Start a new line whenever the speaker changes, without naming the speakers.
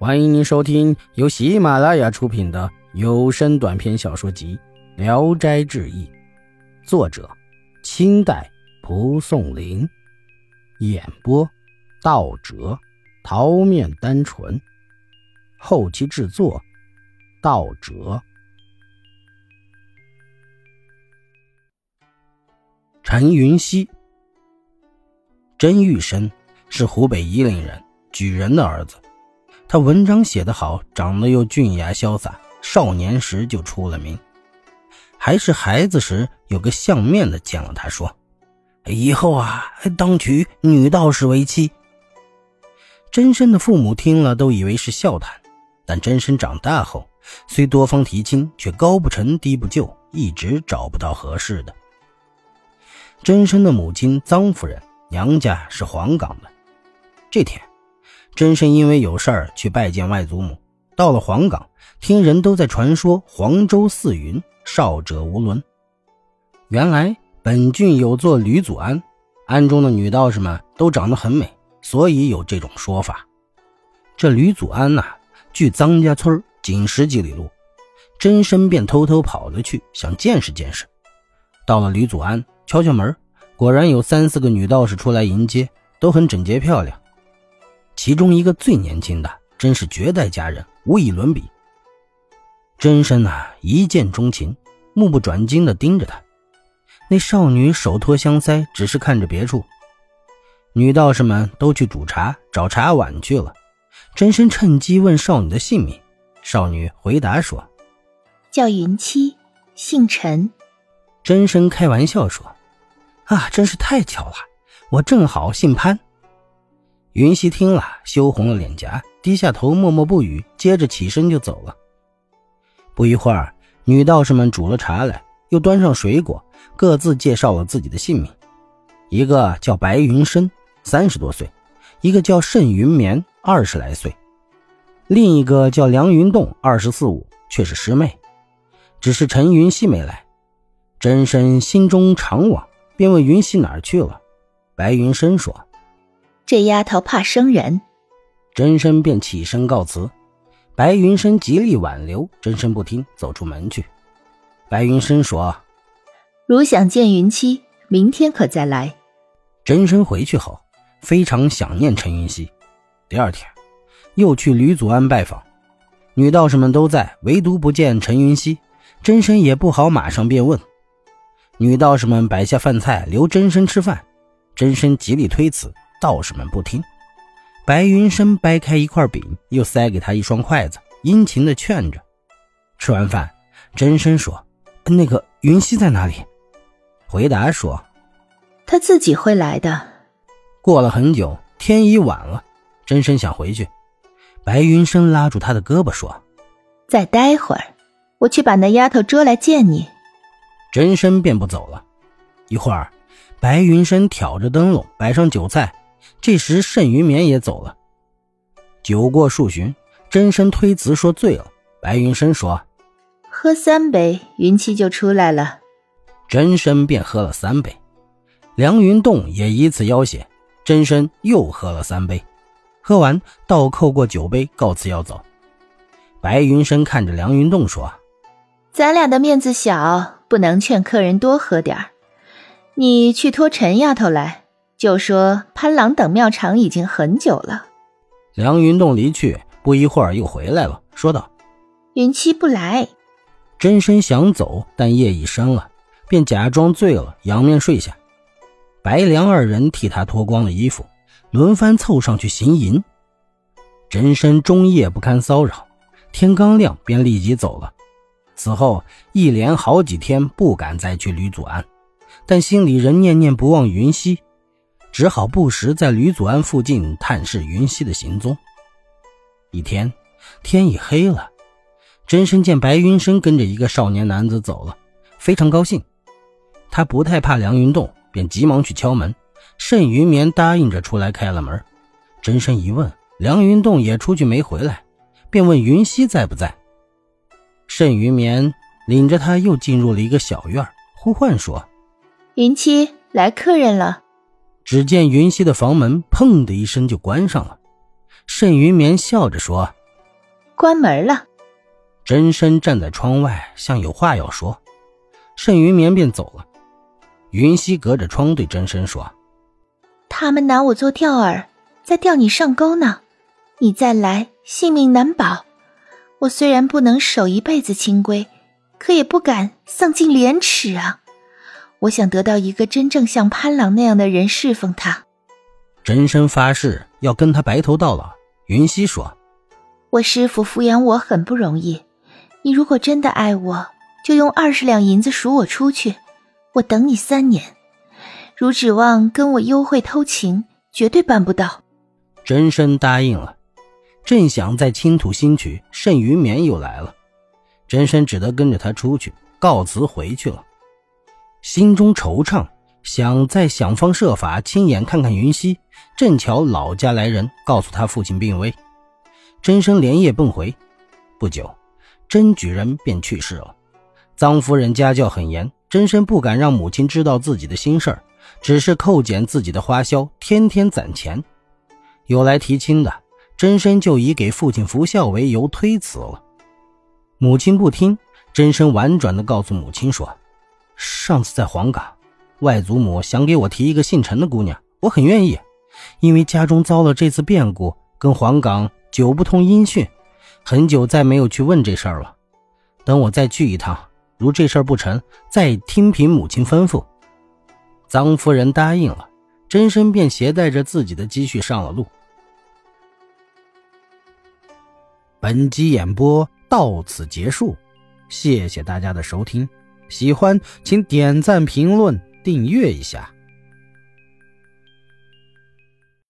欢迎您收听由喜马拉雅出品的有声短篇小说集《聊斋志异》，作者：清代蒲松龄，演播：道哲、桃面单纯，后期制作：道哲。陈云熙，甄玉生是湖北夷陵人，举人的儿子。他文章写得好，长得又俊雅潇洒，少年时就出了名。还是孩子时，有个相面的见了他说：“以后啊，当娶女道士为妻。”真身的父母听了都以为是笑谈，但真身长大后，虽多方提亲，却高不成低不就，一直找不到合适的。真身的母亲臧夫人娘家是黄冈的，这天。真身因为有事儿去拜见外祖母，到了黄冈，听人都在传说黄州四云，少者无伦。原来本郡有座吕祖庵，庵中的女道士们都长得很美，所以有这种说法。这吕祖庵呐，距臧家村仅十几里路，真身便偷偷跑了去，想见识见识。到了吕祖庵，敲敲门，果然有三四个女道士出来迎接，都很整洁漂亮。其中一个最年轻的，真是绝代佳人，无以伦比。真身呐，一见钟情，目不转睛地盯着他。那少女手托香腮，只是看着别处。女道士们都去煮茶，找茶碗去了。真身趁机问少女的姓名，少女回答说：“
叫云七，姓陈。”
真身开玩笑说：“啊，真是太巧了，我正好姓潘。”云溪听了，羞红了脸颊，低下头，默默不语，接着起身就走了。不一会儿，女道士们煮了茶来，又端上水果，各自介绍了自己的姓名。一个叫白云深，三十多岁；一个叫盛云眠，二十来岁；另一个叫梁云洞，二十四五，却是师妹。只是陈云溪没来，真身心中常往，便问云溪哪儿去了。白云深说。
这丫头怕生人，
真身便起身告辞。白云深极力挽留，真身不听，走出门去。白云深说：“
如想见云妻，明天可再来。”
真身回去后，非常想念陈云溪。第二天，又去吕祖庵拜访，女道士们都在，唯独不见陈云溪。真身也不好马上便问。女道士们摆下饭菜，留真身吃饭。真身极力推辞。道士们不听，白云深掰开一块饼，又塞给他一双筷子，殷勤的劝着。吃完饭，真身说：“那个云溪在哪里？”回答说：“
他自己会来的。”
过了很久，天已晚了，真身想回去，白云深拉住他的胳膊说：“
再待会儿，我去把那丫头捉来见你。”
真身便不走了。一会儿，白云深挑着灯笼，摆上酒菜。这时，盛云眠也走了。酒过数巡，真身推辞说醉了。白云深说：“
喝三杯，云气就出来了。”
真身便喝了三杯。梁云洞也以此要挟，真身又喝了三杯。喝完，倒扣过酒杯，告辞要走。白云深看着梁云洞说：“
咱俩的面子小，不能劝客人多喝点你去托陈丫头来。”就说潘郎等庙场已经很久了。
梁云洞离去不一会儿又回来了，说道：“
云七不来。”
真身想走，但夜已深了，便假装醉了，仰面睡下。白梁二人替他脱光了衣服，轮番凑上去行淫。真身终夜不堪骚扰，天刚亮便立即走了。此后一连好几天不敢再去吕祖庵，但心里仍念念不忘云溪。只好不时在吕祖庵附近探视云溪的行踪。一天，天已黑了，真身见白云深跟着一个少年男子走了，非常高兴。他不太怕梁云洞，便急忙去敲门。盛云眠答应着出来开了门。真身一问，梁云洞也出去没回来，便问云溪在不在。盛云眠领着他又进入了一个小院，呼唤说：“
云七，来客人了。”
只见云溪的房门砰的一声就关上了。盛云眠笑着说：“
关门了。
真身站在窗外，像有话要说。盛云绵便走了。云溪隔着窗对真身说：“
他们拿我做钓饵，在钓你上钩呢。你再来，性命难保。我虽然不能守一辈子清规，可也不敢丧尽廉耻啊。我想得到一个真正像潘郎那样的人侍奉他。”
真身发誓要跟他白头到老。云溪说：“
我师傅抚养我很不容易，你如果真的爱我，就用二十两银子赎我出去。”我等你三年，如指望跟我幽会偷情，绝对办不到。
真身答应了，正想再倾吐心曲，盛云绵又来了，真身只得跟着他出去，告辞回去了。心中惆怅，想再想方设法亲眼看看云溪。正巧老家来人，告诉他父亲病危，真身连夜奔回。不久，真举人便去世了。臧夫人家教很严。真身不敢让母亲知道自己的心事儿，只是扣减自己的花销，天天攒钱。有来提亲的，真身就以给父亲服孝为由推辞了。母亲不听，真身婉转地告诉母亲说：“上次在黄冈，外祖母想给我提一个姓陈的姑娘，我很愿意，因为家中遭了这次变故，跟黄冈久不通音讯，很久再没有去问这事儿了。等我再去一趟。”如这事儿不成，再听凭母亲吩咐。臧夫人答应了，真身便携带着自己的积蓄上了路。本集演播到此结束，谢谢大家的收听，喜欢请点赞、评论、订阅一下。